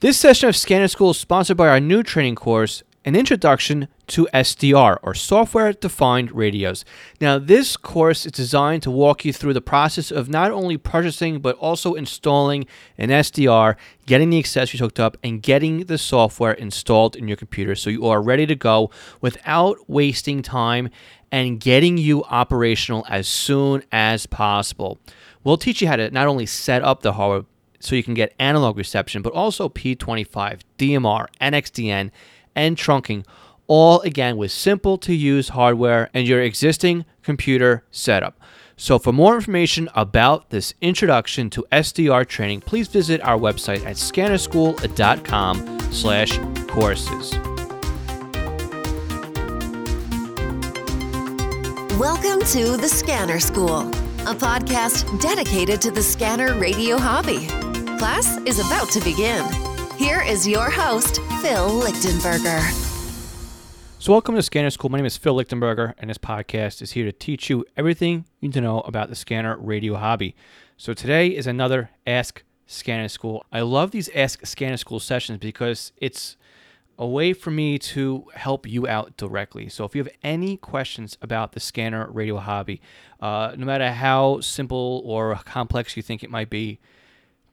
This session of Scanner School is sponsored by our new training course, An Introduction to SDR, or Software Defined Radios. Now, this course is designed to walk you through the process of not only purchasing, but also installing an SDR, getting the accessories hooked up, and getting the software installed in your computer so you are ready to go without wasting time and getting you operational as soon as possible. We'll teach you how to not only set up the hardware, so you can get analog reception, but also P25, DMR, NXDN, and trunking, all again with simple to use hardware and your existing computer setup. So for more information about this introduction to SDR training, please visit our website at scannerschool.com slash courses. Welcome to the Scanner School, a podcast dedicated to the scanner radio hobby. Class is about to begin. Here is your host, Phil Lichtenberger. So, welcome to Scanner School. My name is Phil Lichtenberger, and this podcast is here to teach you everything you need to know about the scanner radio hobby. So, today is another Ask Scanner School. I love these Ask Scanner School sessions because it's a way for me to help you out directly. So, if you have any questions about the scanner radio hobby, uh, no matter how simple or complex you think it might be,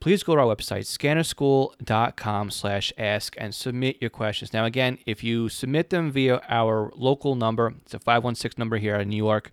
please go to our website, scannerschool.com slash ask and submit your questions. Now, again, if you submit them via our local number, it's a 516 number here in New York,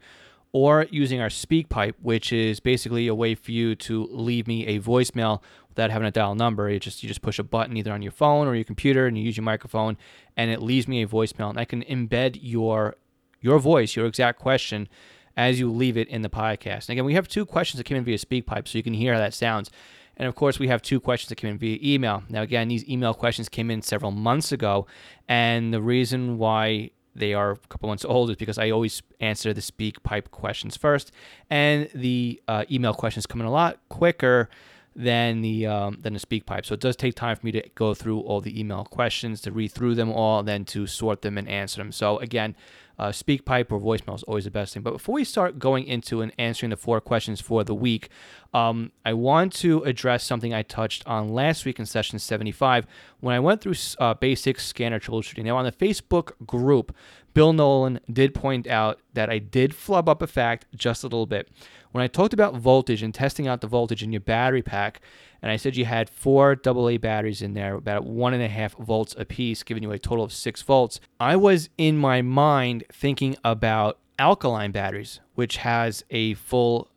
or using our SpeakPipe, which is basically a way for you to leave me a voicemail without having a dial number. It just you just push a button either on your phone or your computer and you use your microphone and it leaves me a voicemail and I can embed your your voice, your exact question as you leave it in the podcast. And again, we have two questions that came in via SpeakPipe so you can hear how that sounds. And of course, we have two questions that came in via email. Now, again, these email questions came in several months ago. And the reason why they are a couple months old is because I always answer the SpeakPipe questions first. And the uh, email questions come in a lot quicker than the um, than the SpeakPipe. So it does take time for me to go through all the email questions, to read through them all, then to sort them and answer them. So again, uh, SpeakPipe or voicemail is always the best thing. But before we start going into and answering the four questions for the week, um, I want to address something I touched on last week in session 75 when I went through uh, basic scanner troubleshooting. Now, on the Facebook group, Bill Nolan did point out that I did flub up a fact just a little bit. When I talked about voltage and testing out the voltage in your battery pack, and I said you had four AA batteries in there, about one and a half volts apiece, giving you a total of six volts. I was in my mind thinking about alkaline batteries, which has a full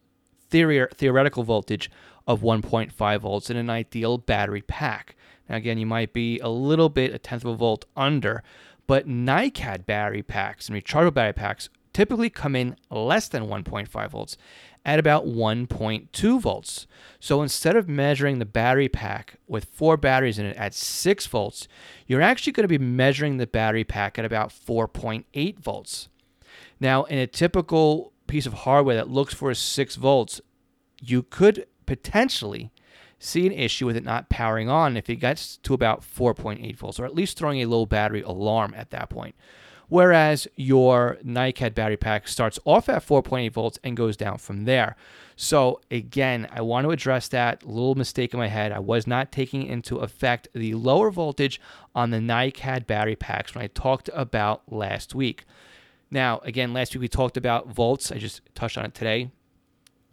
theory, theoretical voltage of 1.5 volts in an ideal battery pack. Now, again, you might be a little bit, a tenth of a volt under, but NiCad battery packs and rechargeable battery packs typically come in less than 1.5 volts at about 1.2 volts. So instead of measuring the battery pack with four batteries in it at 6 volts, you're actually going to be measuring the battery pack at about 4.8 volts. Now, in a typical piece of hardware that looks for 6 volts, you could potentially see an issue with it not powering on if it gets to about 4.8 volts, or at least throwing a low battery alarm at that point whereas your NiCad battery pack starts off at 4.8 volts and goes down from there. So again, I want to address that little mistake in my head. I was not taking into effect the lower voltage on the NiCad battery packs when I talked about last week. Now, again, last week we talked about volts. I just touched on it today.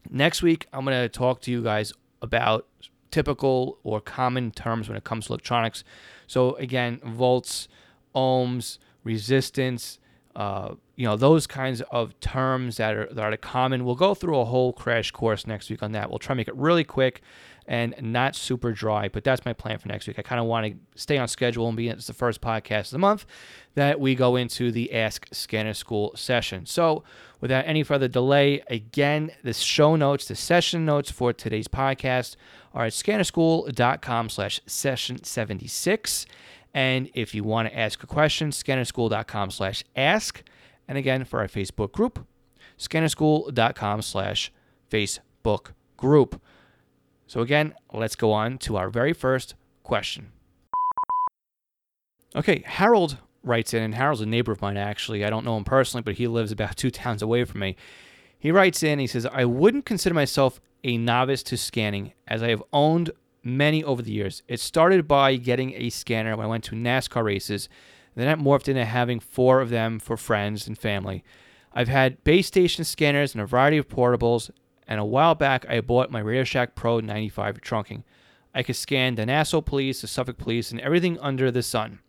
Next week, I'm going to talk to you guys about typical or common terms when it comes to electronics. So again, volts, ohms, resistance, uh, you know, those kinds of terms that are, that are common. We'll go through a whole crash course next week on that. We'll try to make it really quick and not super dry, but that's my plan for next week. I kind of want to stay on schedule and be it's the first podcast of the month that we go into the Ask Scanner School session. So, without any further delay, again, the show notes, the session notes for today's podcast are at scannerschool.com slash session 76. And if you want to ask a question, scannerschool.com slash ask. And again, for our Facebook group, scannerschool.com slash Facebook group. So again, let's go on to our very first question. Okay, Harold writes in, and Harold's a neighbor of mine actually. I don't know him personally, but he lives about two towns away from me. He writes in, he says, I wouldn't consider myself a novice to scanning as I have owned many over the years. It started by getting a scanner when I went to NASCAR races. Then it morphed into having four of them for friends and family. I've had base station scanners and a variety of portables, and a while back I bought my Radio Shack Pro 95 trunking. I could scan the Nassau Police, the Suffolk Police, and everything under the sun.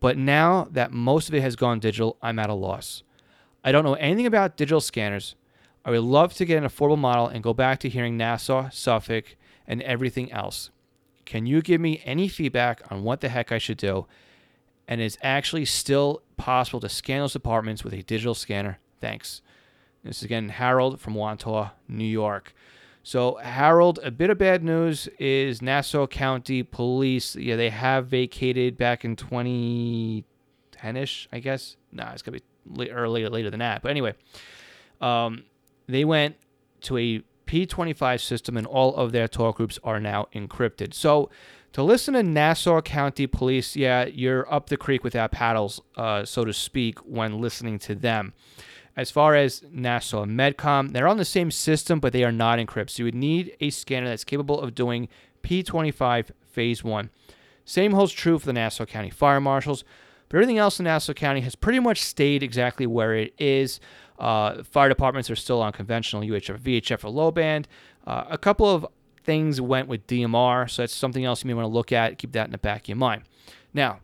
But now that most of it has gone digital, I'm at a loss. I don't know anything about digital scanners. I would love to get an affordable model and go back to hearing Nassau, Suffolk, and everything else. Can you give me any feedback on what the heck I should do? And is actually still possible to scan those apartments with a digital scanner? Thanks. This is again Harold from Wantagh, New York. So, Harold, a bit of bad news is Nassau County Police. Yeah, they have vacated back in 2010ish, I guess. Nah, it's gonna be earlier, later than that. But anyway, um, they went to a P25 system, and all of their talk groups are now encrypted. So, to listen to Nassau County Police, yeah, you're up the creek without paddles, uh, so to speak, when listening to them. As far as Nassau and Medcom, they're on the same system, but they are not encrypted. So you would need a scanner that's capable of doing P25 Phase 1. Same holds true for the Nassau County Fire Marshals, but everything else in Nassau County has pretty much stayed exactly where it is. Uh, fire departments are still on conventional UHF, VHF, or low band. Uh, a couple of things went with DMR, so that's something else you may want to look at. Keep that in the back of your mind. Now,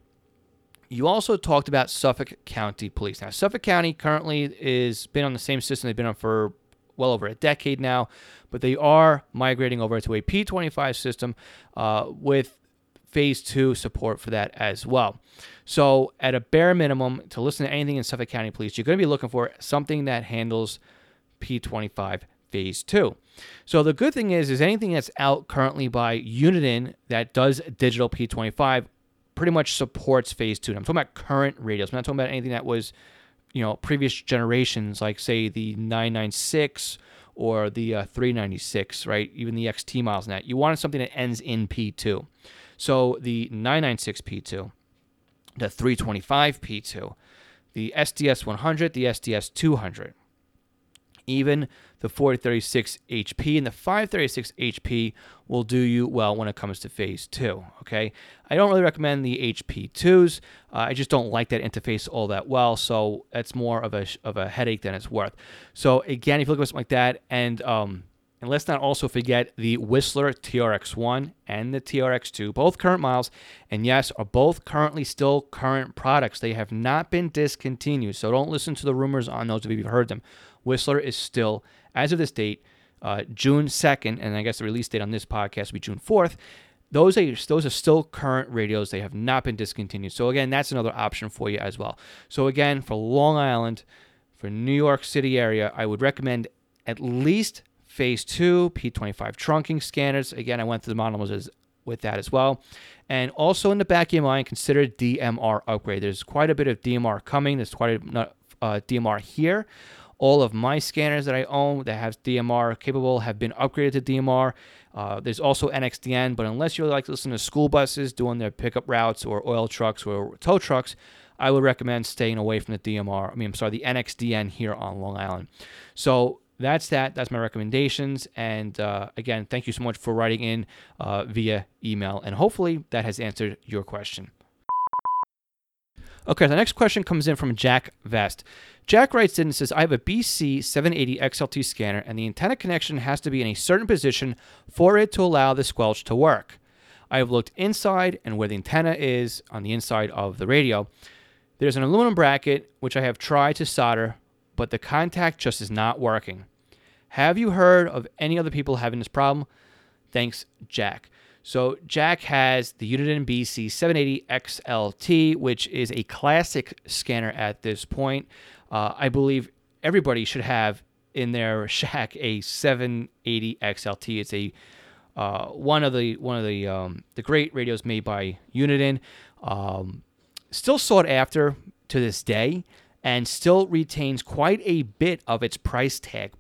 you also talked about Suffolk County Police. Now, Suffolk County currently is been on the same system they've been on for well over a decade now, but they are migrating over to a P25 system uh, with phase two support for that as well. So, at a bare minimum, to listen to anything in Suffolk County Police, you're going to be looking for something that handles P25 phase two. So the good thing is, is anything that's out currently by Uniden that does digital P25 pretty much supports phase two. And I'm talking about current radios. I'm not talking about anything that was, you know, previous generations, like say the 996 or the uh, 396, right? Even the XT miles and that. You wanted something that ends in P2. So the 996 P2, the 325 P2, the SDS 100, the SDS 200 even the 436 HP and the 536 HP will do you well when it comes to phase two. Okay, I don't really recommend the HP2s. Uh, I just don't like that interface all that well, so that's more of a of a headache than it's worth. So again, if you look at something like that, and um, and let's not also forget the Whistler TRX1 and the TRX2, both current models, and yes, are both currently still current products. They have not been discontinued, so don't listen to the rumors on those if you've heard them. Whistler is still, as of this date, uh, June 2nd, and I guess the release date on this podcast will be June 4th. Those are those are still current radios. They have not been discontinued. So again, that's another option for you as well. So again, for Long Island, for New York City area, I would recommend at least Phase 2 P25 trunking scanners. Again, I went through the models with that as well. And also in the back of your mind, consider DMR upgrade. There's quite a bit of DMR coming. There's quite a uh, DMR here. All of my scanners that I own that have DMR capable have been upgraded to DMR. Uh, there's also NXDN, but unless you're like to listen to school buses doing their pickup routes or oil trucks or tow trucks, I would recommend staying away from the DMR. I mean, I'm sorry, the NXDN here on Long Island. So that's that. That's my recommendations. And uh, again, thank you so much for writing in uh, via email. And hopefully that has answered your question. Okay, the next question comes in from Jack Vest. Jack writes in and says, I have a BC 780 XLT scanner, and the antenna connection has to be in a certain position for it to allow the squelch to work. I have looked inside and where the antenna is on the inside of the radio. There's an aluminum bracket which I have tried to solder, but the contact just is not working. Have you heard of any other people having this problem? Thanks, Jack. So Jack has the Uniden BC 780 XLT, which is a classic scanner at this point. Uh, I believe everybody should have in their shack a 780 XLT. It's a uh, one of the one of the um, the great radios made by Uniden, um, still sought after to this day, and still retains quite a bit of its price tag.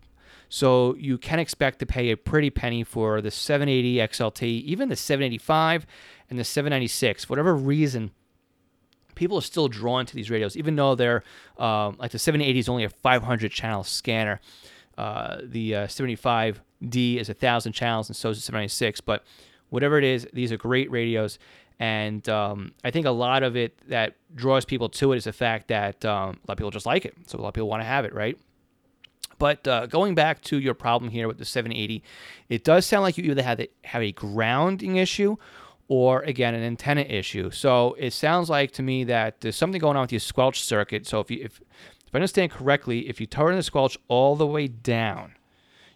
So you can expect to pay a pretty penny for the 780 XLT, even the 785 and the 796. For whatever reason, people are still drawn to these radios, even though they're um, like the 780 is only a 500 channel scanner. Uh, the uh, 75D is a thousand channels, and so is the 796. But whatever it is, these are great radios. And um, I think a lot of it that draws people to it is the fact that um, a lot of people just like it. So a lot of people want to have it, right? But uh, going back to your problem here with the 780, it does sound like you either have, the, have a grounding issue or again an antenna issue. So it sounds like to me that there's something going on with your squelch circuit. So if you if if I understand correctly, if you turn the squelch all the way down,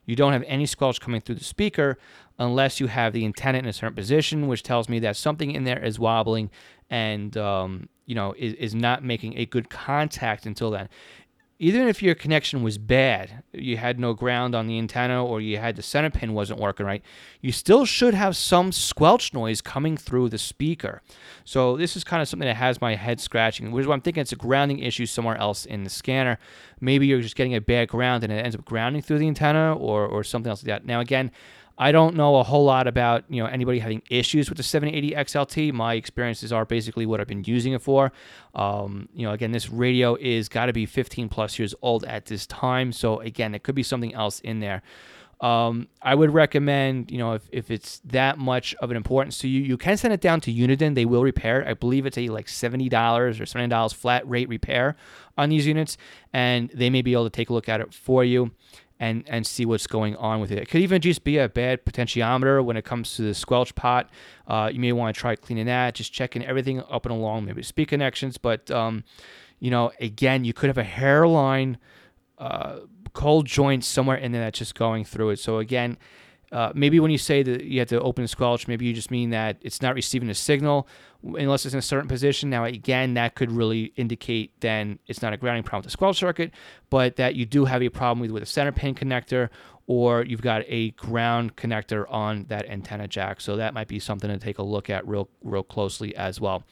you don't have any squelch coming through the speaker unless you have the antenna in a certain position, which tells me that something in there is wobbling and um, you know is, is not making a good contact until then even if your connection was bad, you had no ground on the antenna or you had the center pin wasn't working right, you still should have some squelch noise coming through the speaker. So this is kind of something that has my head scratching, which is why I'm thinking it's a grounding issue somewhere else in the scanner. Maybe you're just getting a bad ground and it ends up grounding through the antenna or, or something else like that. Now again, I don't know a whole lot about you know anybody having issues with the 780 XLT. My experiences are basically what I've been using it for. Um, you know, again, this radio is got to be 15 plus years old at this time, so again, it could be something else in there. Um, I would recommend, you know, if, if it's that much of an importance to you, you can send it down to Uniden. They will repair it. I believe it's a like $70 or $70 flat rate repair on these units, and they may be able to take a look at it for you and and see what's going on with it. It could even just be a bad potentiometer when it comes to the squelch pot. Uh, you may want to try cleaning that, just checking everything up and along, maybe speed connections. But um, you know, again, you could have a hairline uh, cold joint somewhere in there that's just going through it. So again, uh, maybe when you say that you have to open the squelch, maybe you just mean that it's not receiving a signal unless it's in a certain position. Now, again, that could really indicate then it's not a grounding problem with the squelch circuit, but that you do have a problem with, with a center pin connector or you've got a ground connector on that antenna jack. So that might be something to take a look at real, real closely as well.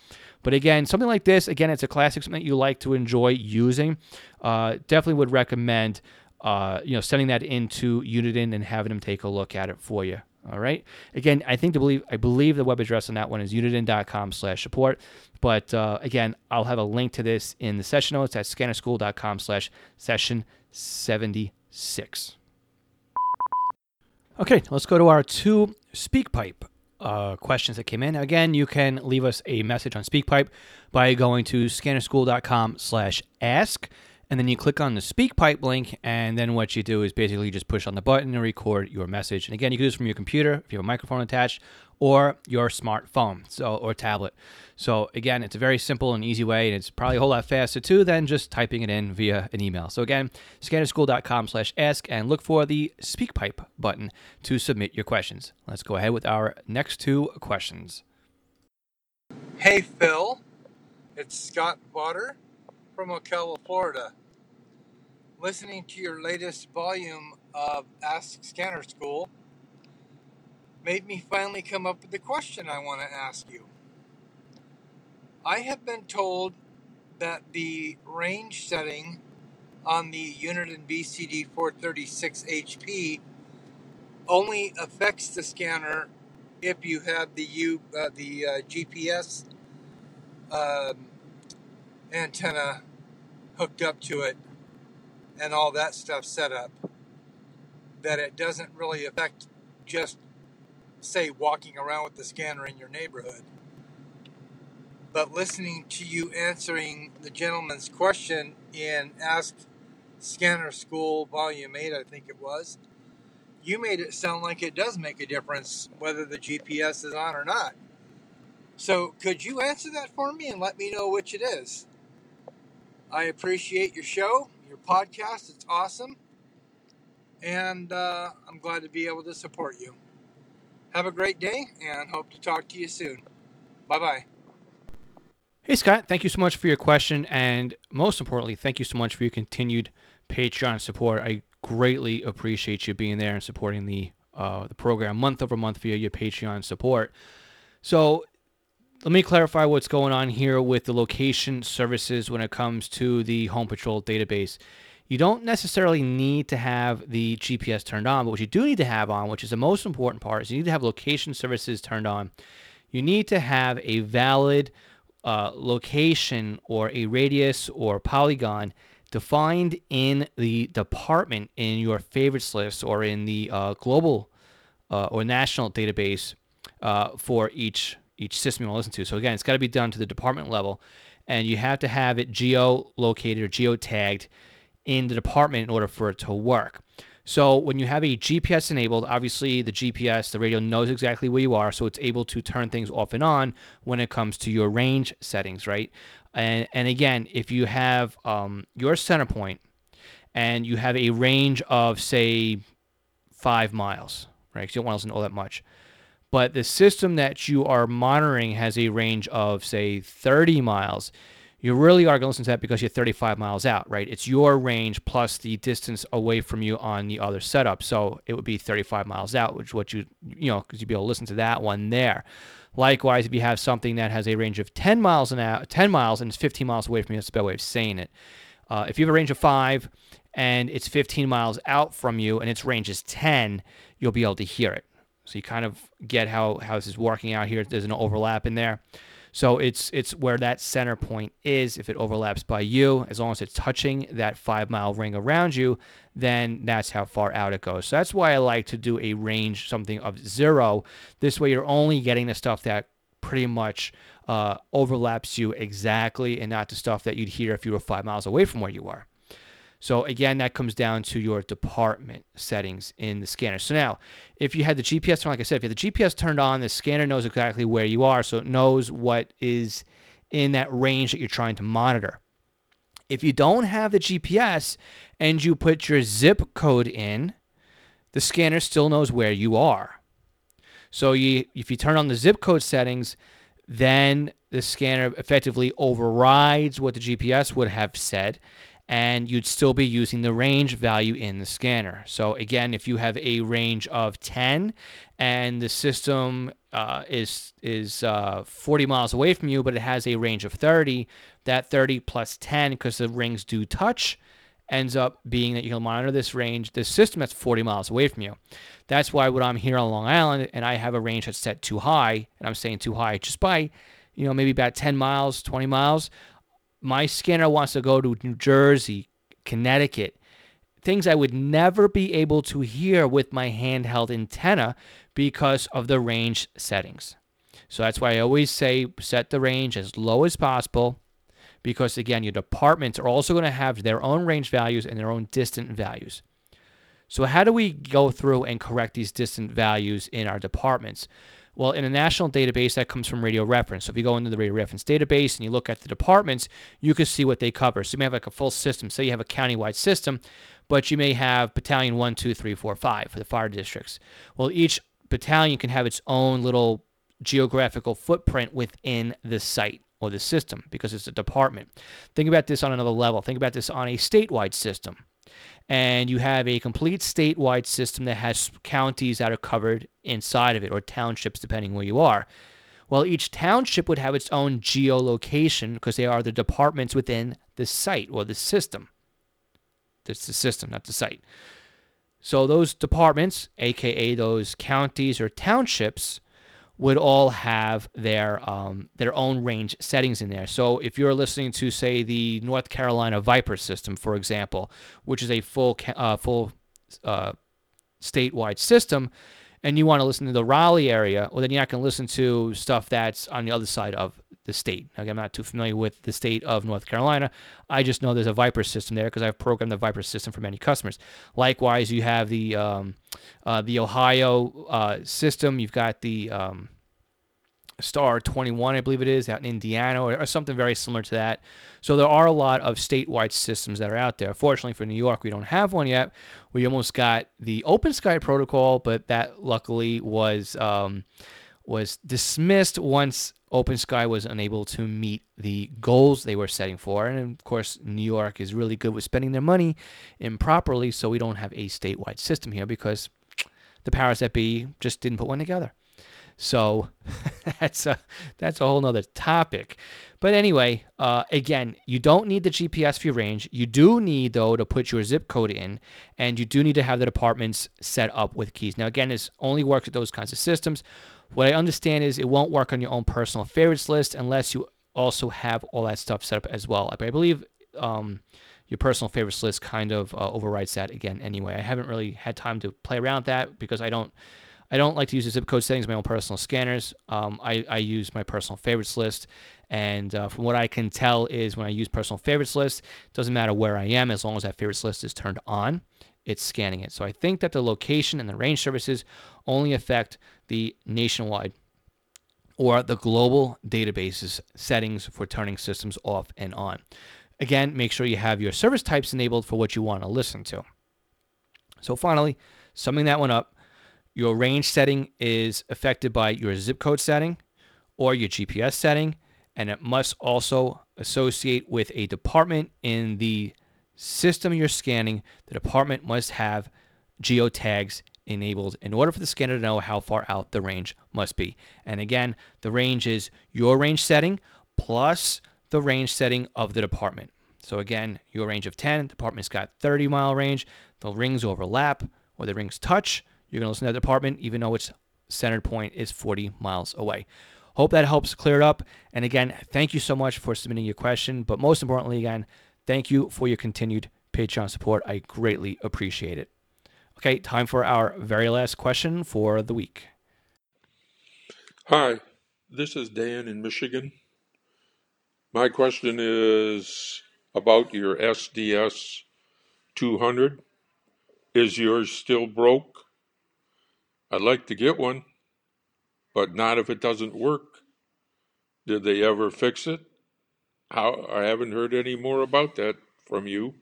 But again, something like this, again, it's a classic, something that you like to enjoy using. Uh, definitely would recommend uh, you know, sending that into Uniden and having them take a look at it for you. All right. Again, I think to believe I believe the web address on that one is uniden.com slash support. But uh, again, I'll have a link to this in the session notes at scannerschool.com slash session 76. Okay, let's go to our two SpeakPipe uh, questions that came in. Again, you can leave us a message on SpeakPipe by going to scannerschool.com slash ask and then you click on the SpeakPipe link, and then what you do is basically just push on the button and record your message. And again, you can do this from your computer if you have a microphone attached, or your smartphone, so or tablet. So again, it's a very simple and easy way, and it's probably a whole lot faster too than just typing it in via an email. So again, scannerschool.com slash ask and look for the SpeakPipe button to submit your questions. Let's go ahead with our next two questions. Hey Phil, it's Scott Butter from Ocala, Florida listening to your latest volume of Ask Scanner School made me finally come up with the question I want to ask you. I have been told that the range setting on the Uniden BCD 436 HP only affects the scanner if you have the U uh, the uh, GPS um, antenna hooked up to it and all that stuff set up that it doesn't really affect just say walking around with the scanner in your neighborhood. But listening to you answering the gentleman's question in ask scanner school volume 8 i think it was you made it sound like it does make a difference whether the gps is on or not. So could you answer that for me and let me know which it is? I appreciate your show your podcast. It's awesome. And uh, I'm glad to be able to support you. Have a great day and hope to talk to you soon. Bye bye. Hey, Scott. Thank you so much for your question. And most importantly, thank you so much for your continued Patreon support. I greatly appreciate you being there and supporting the uh, the program month over month via your Patreon support. So let me clarify what's going on here with the location services when it comes to the Home Patrol database. You don't necessarily need to have the GPS turned on, but what you do need to have on, which is the most important part, is you need to have location services turned on. You need to have a valid uh, location or a radius or polygon defined in the department in your favorites list or in the uh, global uh, or national database uh, for each each system you listen to. So again, it's got to be done to the department level, and you have to have it geo-located or geotagged in the department in order for it to work. So when you have a GPS enabled, obviously the GPS, the radio knows exactly where you are, so it's able to turn things off and on when it comes to your range settings, right? And and again, if you have um, your center point and you have a range of say five miles, right? Because you don't want to listen to all that much. But the system that you are monitoring has a range of say 30 miles you really are going to listen to that because you're 35 miles out, right? It's your range plus the distance away from you on the other setup. So it would be 35 miles out, which what you you know because you'd be able to listen to that one there. Likewise, if you have something that has a range of 10 miles an hour, 10 miles and it's 15 miles away from you, that's a better way of saying it. Uh, if you have a range of five and it's 15 miles out from you and its range is 10, you'll be able to hear it. So you kind of get how, how this is working out here. There's an overlap in there. So it's it's where that center point is. If it overlaps by you, as long as it's touching that five mile ring around you, then that's how far out it goes. So that's why I like to do a range something of zero. This way you're only getting the stuff that pretty much uh, overlaps you exactly and not the stuff that you'd hear if you were five miles away from where you are. So again, that comes down to your department settings in the scanner. So now, if you had the GPS, like I said, if you had the GPS turned on, the scanner knows exactly where you are, so it knows what is in that range that you're trying to monitor. If you don't have the GPS and you put your zip code in, the scanner still knows where you are. So you, if you turn on the zip code settings, then the scanner effectively overrides what the GPS would have said and you'd still be using the range value in the scanner. So again, if you have a range of 10 and the system uh, is is uh, 40 miles away from you, but it has a range of 30, that 30 plus 10, because the rings do touch, ends up being that you can monitor this range, this system that's 40 miles away from you. That's why when I'm here on Long Island and I have a range that's set too high, and I'm saying too high just by, you know, maybe about 10 miles, 20 miles, my scanner wants to go to New Jersey, Connecticut, things I would never be able to hear with my handheld antenna because of the range settings. So that's why I always say set the range as low as possible because again, your departments are also going to have their own range values and their own distant values. So how do we go through and correct these distant values in our departments? Well, in a national database, that comes from Radio Reference. So if you go into the Radio Reference database and you look at the departments, you can see what they cover. So you may have like a full system. Say you have a countywide system, but you may have battalion one, two, three, four, five for the fire districts. Well, each battalion can have its own little geographical footprint within the site or the system because it's a department. Think about this on another level. Think about this on a statewide system and you have a complete statewide system that has counties that are covered inside of it, or townships, depending where you are. Well, each township would have its own geolocation because they are the departments within the site or the system. It's the system, not the site. So those departments, aka those counties or townships, would all have their um, their own range settings in there. So if you're listening to say the North Carolina Viper system, for example, which is a full uh, full uh, statewide system, and you want to listen to the Raleigh area, well then you're not going to listen to stuff that's on the other side of the state. Again, I'm not too familiar with the state of North Carolina. I just know there's a Viper system there because I've programmed the Viper system for many customers. Likewise, you have the um, uh, the Ohio uh, system. You've got the um, Star 21, I believe it is, out in Indiana, or, or, something very similar to that. So there are a lot of statewide systems that are out there. Fortunately for New York, we don't have one yet. We almost got the Open Sky protocol, but that luckily was um, was dismissed once Open Sky was unable to meet the goals they were setting for. And of course, New York is really good with spending their money improperly, so we don't have a statewide system here because the powers that be just didn't put one together. So that's a that's a whole nother topic. But anyway, uh, again, you don't need the GPS for your range. You do need though to put your zip code in, and you do need to have the departments set up with keys. Now, again, this only works with those kinds of systems. What I understand is it won't work on your own personal favorites list unless you also have all that stuff set up as well. But I believe um, your personal favorites list kind of uh, overrides that again anyway. I haven't really had time to play around with that because I don't I don't like to use the zip code settings, my own personal scanners. Um, I, I use my personal favorites list. And uh, from what I can tell is when I use personal favorites list, it doesn't matter where I am as long as that favorites list is turned on, it's scanning it. So I think that the location and the range services only affect the nationwide or the global databases settings for turning systems off and on. Again, make sure you have your service types enabled for what you want to listen to. So finally, summing that one up, your range setting is affected by your zip code setting or your GPS setting, and it must also associate with a department in the system you're scanning. The department must have geotags enabled in order for the scanner to know how far out the range must be. And again, the range is your range setting plus the range setting of the department. So again, your range of 10, department's got 30 mile range. The rings overlap or the rings touch. You're going to listen to that department even though its centered point is 40 miles away. Hope that helps clear it up. And again, thank you so much for submitting your question. But most importantly, again, thank you for your continued Patreon support. I greatly appreciate it. Okay, time for our very last question for the week. Hi, this is Dan in Michigan. My question is about your SDS 200. Is yours still broke? I'd like to get one, but not if it doesn't work. Did they ever fix it? How I haven't heard any more about that from you.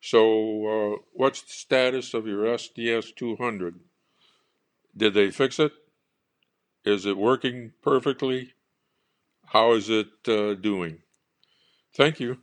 So, uh, what's the status of your SDS 200? Did they fix it? Is it working perfectly? How is it uh, doing? Thank you.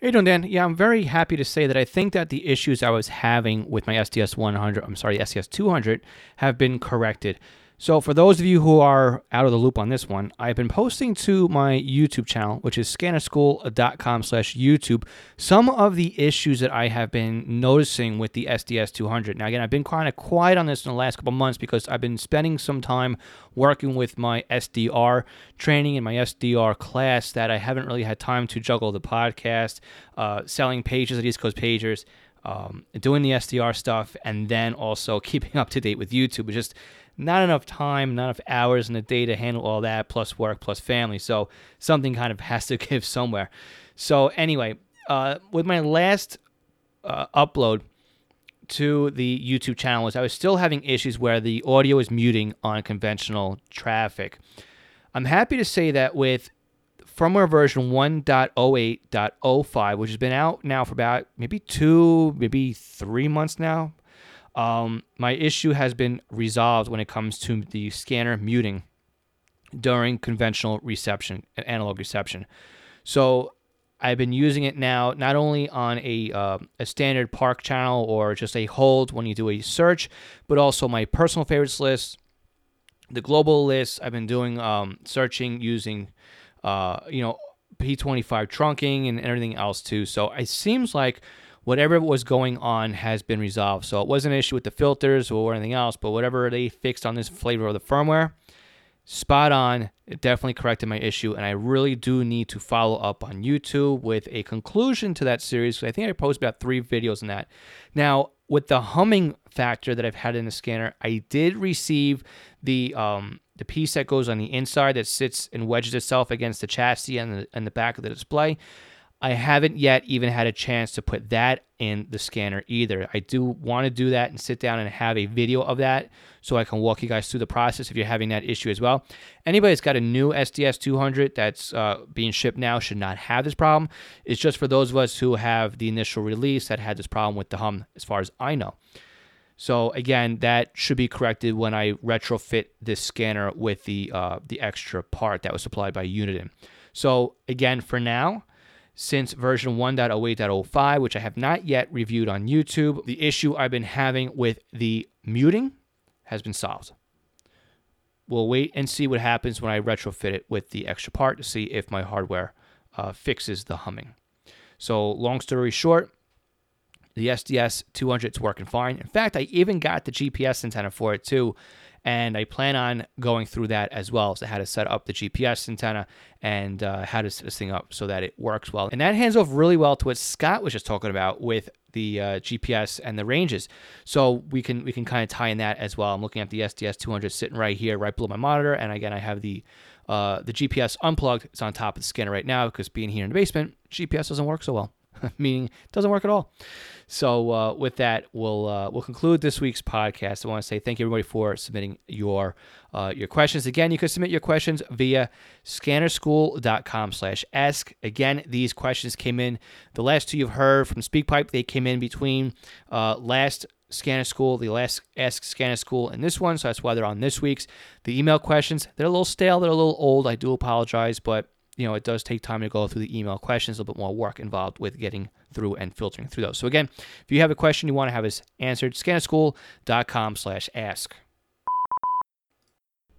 Hey, doing, Dan? Yeah, I'm very happy to say that I think that the issues I was having with my SDS 100, I'm sorry, SDS 200, have been corrected. So, for those of you who are out of the loop on this one, I've been posting to my YouTube channel, which is scannerschool.com slash YouTube, some of the issues that I have been noticing with the SDS 200. Now, again, I've been kind of quiet on this in the last couple months because I've been spending some time working with my SDR training and my SDR class that I haven't really had time to juggle the podcast, uh, selling pages at East Coast Pagers, um, doing the SDR stuff, and then also keeping up to date with YouTube. It's just not enough time, not enough hours in the day to handle all that, plus work, plus family. So something kind of has to give somewhere. So anyway, uh, with my last uh, upload to the YouTube channel was I was still having issues where the audio was muting on conventional traffic. I'm happy to say that with firmware version 1.08.05, which has been out now for about maybe two, maybe three months now, um, my issue has been resolved when it comes to the scanner muting during conventional reception, analog reception. So I've been using it now not only on a uh, a standard park channel or just a hold when you do a search, but also my personal favorites list, the global list. I've been doing um, searching using, uh, you know, P25 trunking and everything else too. So it seems like whatever was going on has been resolved. So it wasn't an issue with the filters or anything else, but whatever they fixed on this flavor of the firmware, spot on. It definitely corrected my issue, and I really do need to follow up on YouTube with a conclusion to that series. because I think I posted about three videos on that. Now, with the humming factor that I've had in the scanner, I did receive the um, the piece that goes on the inside that sits and wedges itself against the chassis and the, and the back of the display. I haven't yet even had a chance to put that in the scanner either. I do want to do that and sit down and have a video of that so I can walk you guys through the process if you're having that issue as well. Anybody that's got a new SDS 200 that's uh, being shipped now should not have this problem. It's just for those of us who have the initial release that had this problem with the hum, as far as I know. So again, that should be corrected when I retrofit this scanner with the uh, the extra part that was supplied by Uniden. So again, for now, since version 1.08.05, which I have not yet reviewed on YouTube. The issue I've been having with the muting has been solved. We'll wait and see what happens when I retrofit it with the extra part to see if my hardware uh, fixes the humming. So, long story short, the SDS 200 is working fine. In fact, I even got the GPS antenna for it too, and I plan on going through that as well. So how to set up the GPS antenna and uh, how to set this thing up so that it works well. And that hands off really well to what Scott was just talking about with the uh, GPS and the ranges. So we can we can kind of tie in that as well. I'm looking at the SDS 200 sitting right here, right below my monitor, and again I have the uh, the GPS unplugged. It's on top of the scanner right now because being here in the basement, GPS doesn't work so well. meaning it doesn't work at all. So uh, with that, we'll uh, we'll conclude this week's podcast. I want to say thank you everybody for submitting your uh, your questions. Again, you can submit your questions via scannerschool.com/ask. Again, these questions came in. The last two you've heard from SpeakPipe, they came in between uh, last Scanner School, the last Ask Scanner School, and this one. So that's why they're on this week's. The email questions, they're a little stale, they're a little old. I do apologize, but you know, it does take time to go through the email questions, a little bit more work involved with getting through and filtering through those. So again, if you have a question you want to have us answered, scannerschool.com slash ask.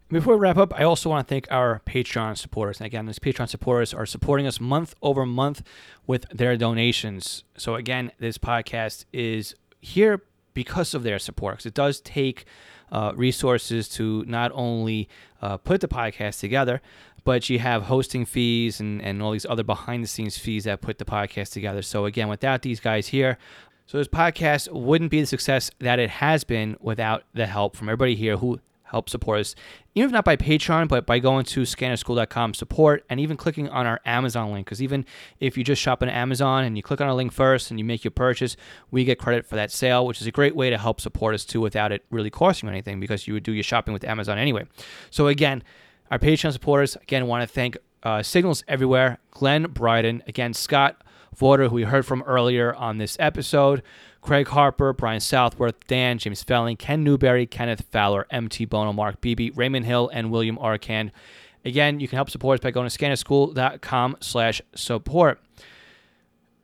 Before we wrap up, I also want to thank our Patreon supporters. And again, these Patreon supporters are supporting us month over month with their donations. So again, this podcast is here because of their support. Because it does take uh, resources to not only uh, put the podcast together, but you have hosting fees and, and all these other behind the scenes fees that put the podcast together. So, again, without these guys here, so this podcast wouldn't be the success that it has been without the help from everybody here who help support us, even if not by Patreon, but by going to scannerschool.com support and even clicking on our Amazon link. Because even if you just shop on Amazon and you click on our link first and you make your purchase, we get credit for that sale, which is a great way to help support us too without it really costing you anything because you would do your shopping with Amazon anyway. So again, our Patreon supporters, again, want to thank uh, Signals Everywhere, Glenn Bryden, again, Scott Vorder, who we heard from earlier on this episode, Craig Harper, Brian Southworth, Dan, James Felling, Ken Newberry, Kenneth Fowler, MT Bono, Mark Beebe, Raymond Hill, and William Arcand. Again, you can help support us by going to scannerschool.com slash support.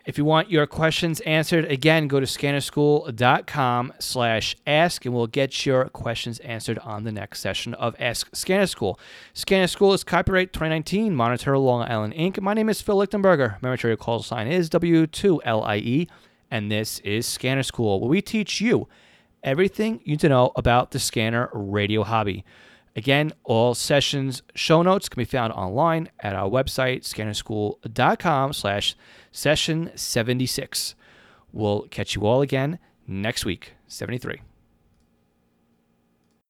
If you want your questions answered, again, go to scannerschool.com slash ask and we'll get your questions answered on the next session of Ask Scanner School. Scanner School is copyright 2019, Monitor Long Island Inc. My name is Phil Lichtenberger. My material call sign is W2LIE, and this is Scanner School, where we teach you everything you need to know about the scanner radio hobby. Again, all sessions show notes can be found online at our website, scannerschool.com slash session 76. We'll catch you all again next week, 73.